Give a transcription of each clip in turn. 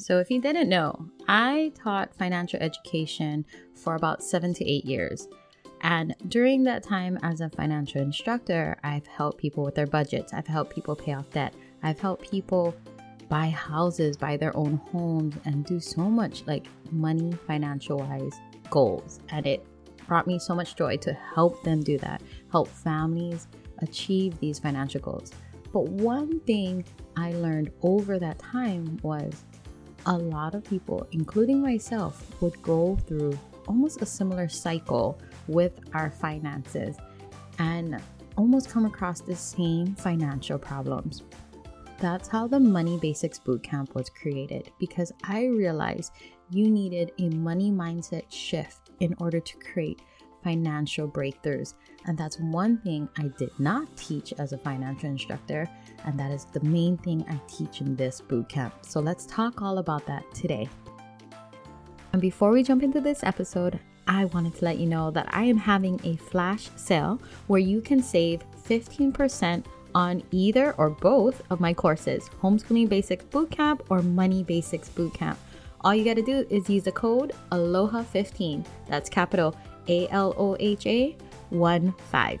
So, if you didn't know, I taught financial education for about seven to eight years. And during that time as a financial instructor, I've helped people with their budgets, I've helped people pay off debt, I've helped people buy houses, buy their own homes, and do so much like money, financial wise goals. And it brought me so much joy to help them do that, help families achieve these financial goals. But one thing I learned over that time was a lot of people, including myself, would go through almost a similar cycle with our finances and almost come across the same financial problems. That's how the Money Basics Bootcamp was created because I realized you needed a money mindset shift in order to create financial breakthroughs. And that's one thing I did not teach as a financial instructor, and that is the main thing I teach in this bootcamp. So let's talk all about that today. And before we jump into this episode, I wanted to let you know that I am having a flash sale where you can save 15% on either or both of my courses Homeschooling Basics Bootcamp or Money Basics Bootcamp. All you got to do is use the code ALOHA15. That's capital A L O H A 1 5.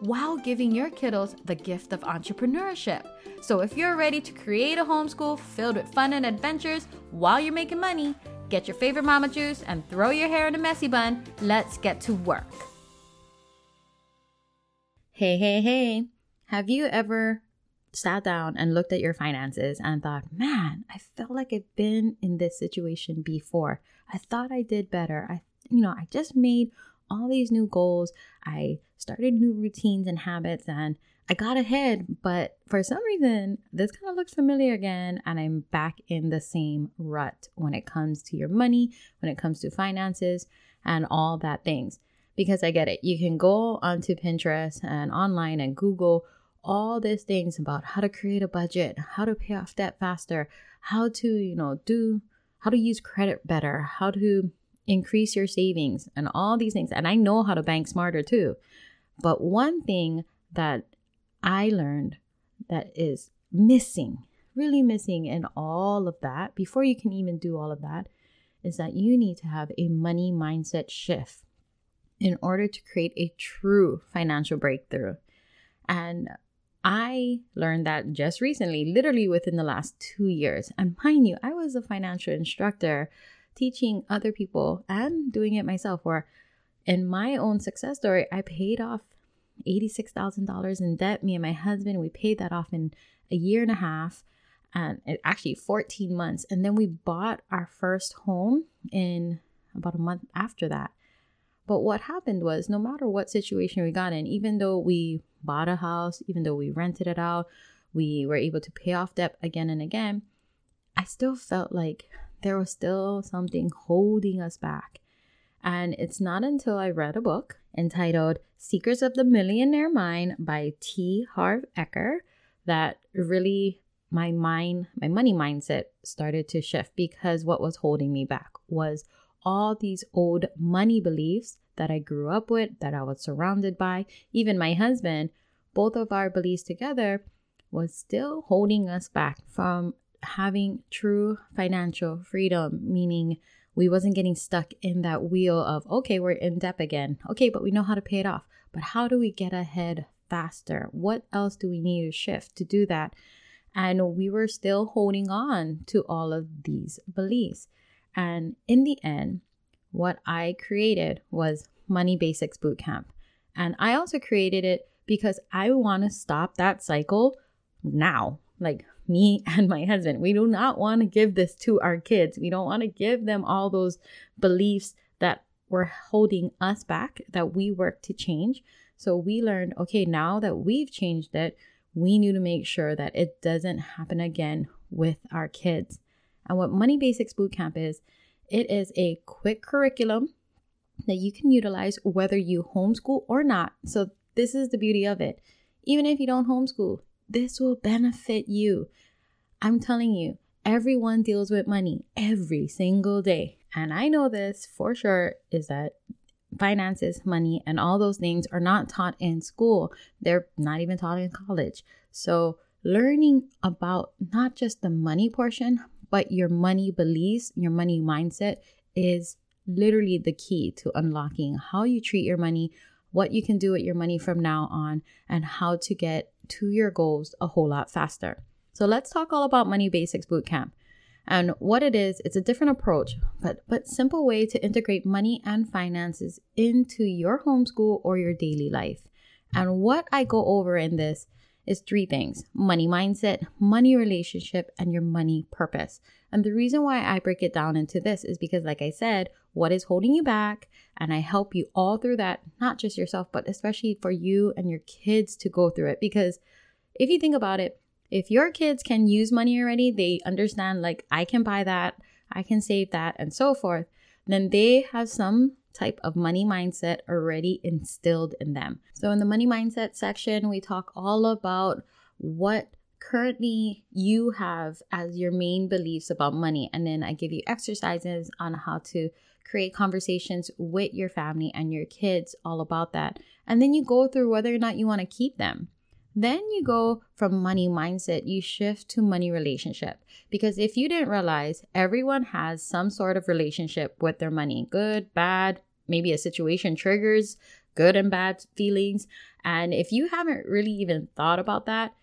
while giving your kiddos the gift of entrepreneurship. So, if you're ready to create a homeschool filled with fun and adventures while you're making money, get your favorite mama juice and throw your hair in a messy bun. Let's get to work. Hey, hey, hey. Have you ever sat down and looked at your finances and thought, man, I felt like I've been in this situation before. I thought I did better. I, you know, I just made all these new goals. I started new routines and habits and I got ahead, but for some reason, this kind of looks familiar again, and I'm back in the same rut when it comes to your money, when it comes to finances, and all that things. Because I get it. You can go onto Pinterest and online and Google all these things about how to create a budget, how to pay off debt faster, how to, you know, do how to use credit better, how to increase your savings and all these things. And I know how to bank smarter too. But one thing that I learned that is missing, really missing in all of that, before you can even do all of that, is that you need to have a money mindset shift in order to create a true financial breakthrough. And I learned that just recently, literally within the last two years. And mind you, I was a financial instructor teaching other people and doing it myself, where in my own success story, I paid off $86,000 in debt. Me and my husband, we paid that off in a year and a half um, and it, actually 14 months. And then we bought our first home in about a month after that. But what happened was, no matter what situation we got in, even though we bought a house, even though we rented it out, we were able to pay off debt again and again, I still felt like there was still something holding us back. And it's not until I read a book entitled Secrets of the Millionaire Mind by T. Harv Eker that really my mind, my money mindset started to shift because what was holding me back was all these old money beliefs that I grew up with, that I was surrounded by, even my husband, both of our beliefs together was still holding us back from having true financial freedom, meaning we wasn't getting stuck in that wheel of, okay, we're in debt again. Okay, but we know how to pay it off. But how do we get ahead faster? What else do we need to shift to do that? And we were still holding on to all of these beliefs. And in the end, what I created was Money Basics Bootcamp. And I also created it because I want to stop that cycle now. Like me and my husband, we do not want to give this to our kids. We don't want to give them all those beliefs that were holding us back that we work to change. So we learned okay, now that we've changed it, we need to make sure that it doesn't happen again with our kids. And what Money Basics Bootcamp is, it is a quick curriculum that you can utilize whether you homeschool or not. So, this is the beauty of it. Even if you don't homeschool, this will benefit you. I'm telling you, everyone deals with money every single day. And I know this for sure is that finances, money, and all those things are not taught in school. They're not even taught in college. So, learning about not just the money portion, but your money beliefs, your money mindset is literally the key to unlocking how you treat your money, what you can do with your money from now on, and how to get to your goals a whole lot faster. So let's talk all about Money Basics Bootcamp. And what it is, it's a different approach, but but simple way to integrate money and finances into your homeschool or your daily life. And what I go over in this is three things money mindset, money relationship, and your money purpose. And the reason why I break it down into this is because, like I said, what is holding you back? And I help you all through that, not just yourself, but especially for you and your kids to go through it. Because if you think about it, if your kids can use money already, they understand, like, I can buy that, I can save that, and so forth, then they have some type of money mindset already instilled in them. So, in the money mindset section, we talk all about what currently you have as your main beliefs about money. And then I give you exercises on how to create conversations with your family and your kids all about that. And then you go through whether or not you want to keep them. Then you go from money mindset, you shift to money relationship. Because if you didn't realize, everyone has some sort of relationship with their money good, bad, maybe a situation triggers good and bad feelings. And if you haven't really even thought about that,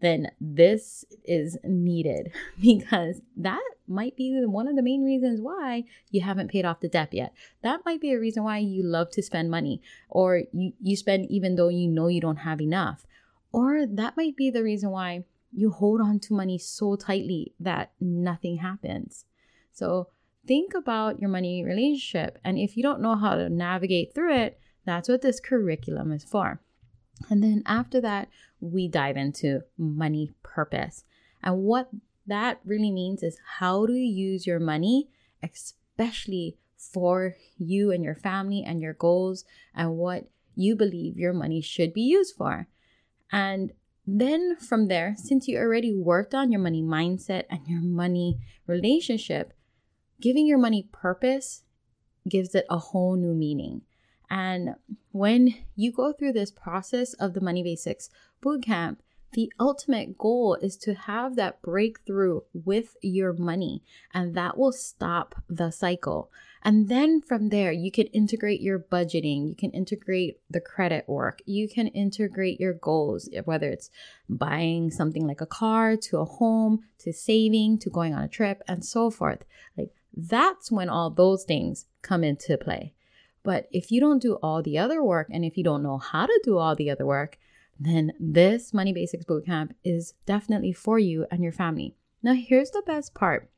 then this is needed because that might be one of the main reasons why you haven't paid off the debt yet. That might be a reason why you love to spend money or you, you spend even though you know you don't have enough. Or that might be the reason why you hold on to money so tightly that nothing happens. So think about your money relationship. And if you don't know how to navigate through it, that's what this curriculum is for. And then after that, we dive into money purpose. And what that really means is how do you use your money, especially for you and your family and your goals and what you believe your money should be used for. And then from there, since you already worked on your money mindset and your money relationship, giving your money purpose gives it a whole new meaning. And when you go through this process of the Money Basics Bootcamp, the ultimate goal is to have that breakthrough with your money, and that will stop the cycle. And then from there, you can integrate your budgeting, you can integrate the credit work, you can integrate your goals, eh, whether it's buying something like a car, to a home, to saving, to going on a trip, and so forth. Like that's when all those things come into play. But if you don't do all the other work and if you don't know how to do all the other work, then this Money Basics Bootcamp is definitely for you and your family. Now, here's the best part.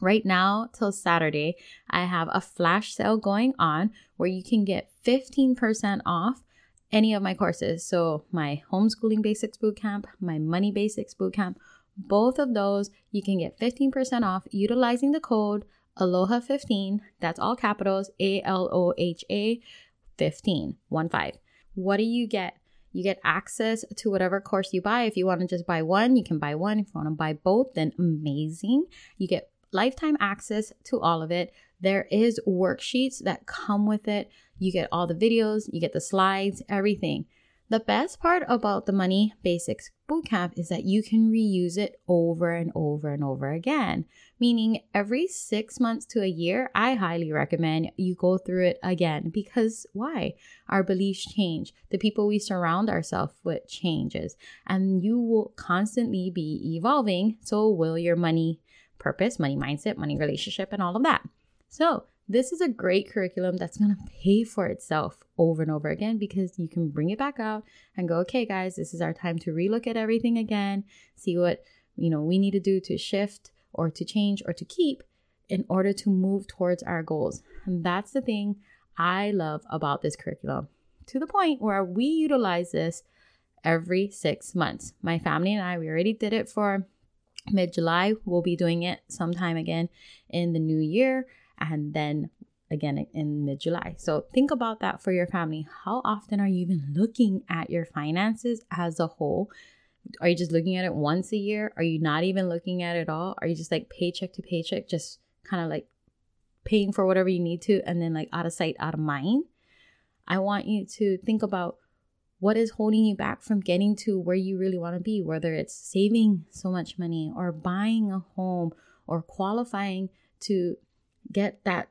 Right now, till Saturday, I have a flash sale going on where you can get 15% off any of my courses. So, my Homeschooling Basics Bootcamp, my Money Basics Bootcamp, both of those, you can get 15% off utilizing the code Aloha 15. That's all capitals A L O H A 15. 1 5. What do you get? You get access to whatever course you buy. If you want to just buy one, you can buy one. If you want to buy both, then amazing. You get lifetime access to all of it. There is worksheets that come with it. You get all the videos, you get the slides, everything. The best part about the Money Basics Bootcamp is that you can reuse it over and over and over again. Meaning, every six months to a year, I highly recommend you go through it again because why? Our beliefs change. The people we surround ourselves with changes, and you will constantly be evolving. So will your money purpose, money mindset, money relationship, and all of that. So, this is a great curriculum that's going to pay for itself over and over again because you can bring it back out and go, okay, guys, this is our time to relook at everything again, see what, you know, we need to do to shift or to change or to keep in order to move towards our goals. And that's the thing I love about this curriculum to the point where we utilize this every six months. My family and I, we already did it for mid July. We'll be doing it sometime again in the new year. And then again in mid July. So think about that for your family. How often are you even looking at your finances as a whole? Are you just looking at it once a year? Are you not even looking at it all? Are you just like paycheck to paycheck, just kind of like paying for whatever you need to and then like out of sight, out of mind? I want you to think about what is holding you back from getting to where you really want to be, whether it's saving so much money or buying a home or qualifying to get that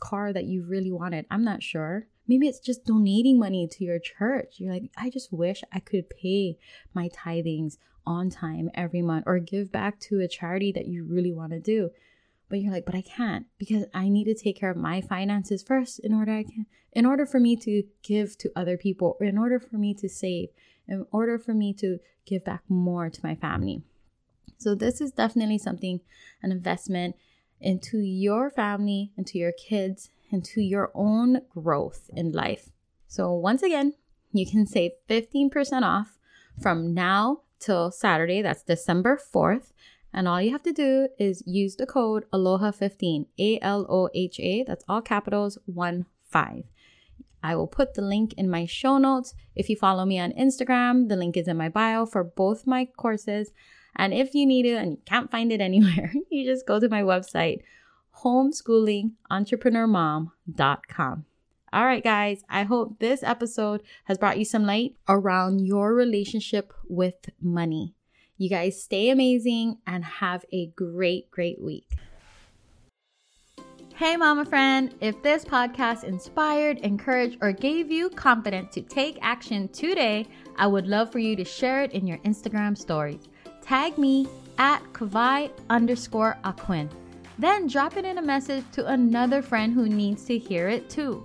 car that you really wanted. I'm not sure. Maybe it's just donating money to your church. You're like, I just wish I could pay my tithings on time every month or give back to a charity that you really want to do. But you're like, but I can't because I need to take care of my finances first in order I can in order for me to give to other people, in order for me to save, in order for me to give back more to my family. So this is definitely something an investment into your family, into your kids, into your own growth in life. So, once again, you can save 15% off from now till Saturday, that's December 4th. And all you have to do is use the code ALOHA15, A L O H A, that's all capitals, 1 5. I will put the link in my show notes. If you follow me on Instagram, the link is in my bio for both my courses. And if you need it and you can't find it anywhere, you just go to my website, homeschoolingentrepreneur.mom.com. All right, guys, I hope this episode has brought you some light around your relationship with money. You guys stay amazing and have a great, great week. Hey, mama friend, if this podcast inspired, encouraged, or gave you confidence to take action today, I would love for you to share it in your Instagram stories tag me at Kavai underscore Aquin. Then drop it in a message to another friend who needs to hear it too.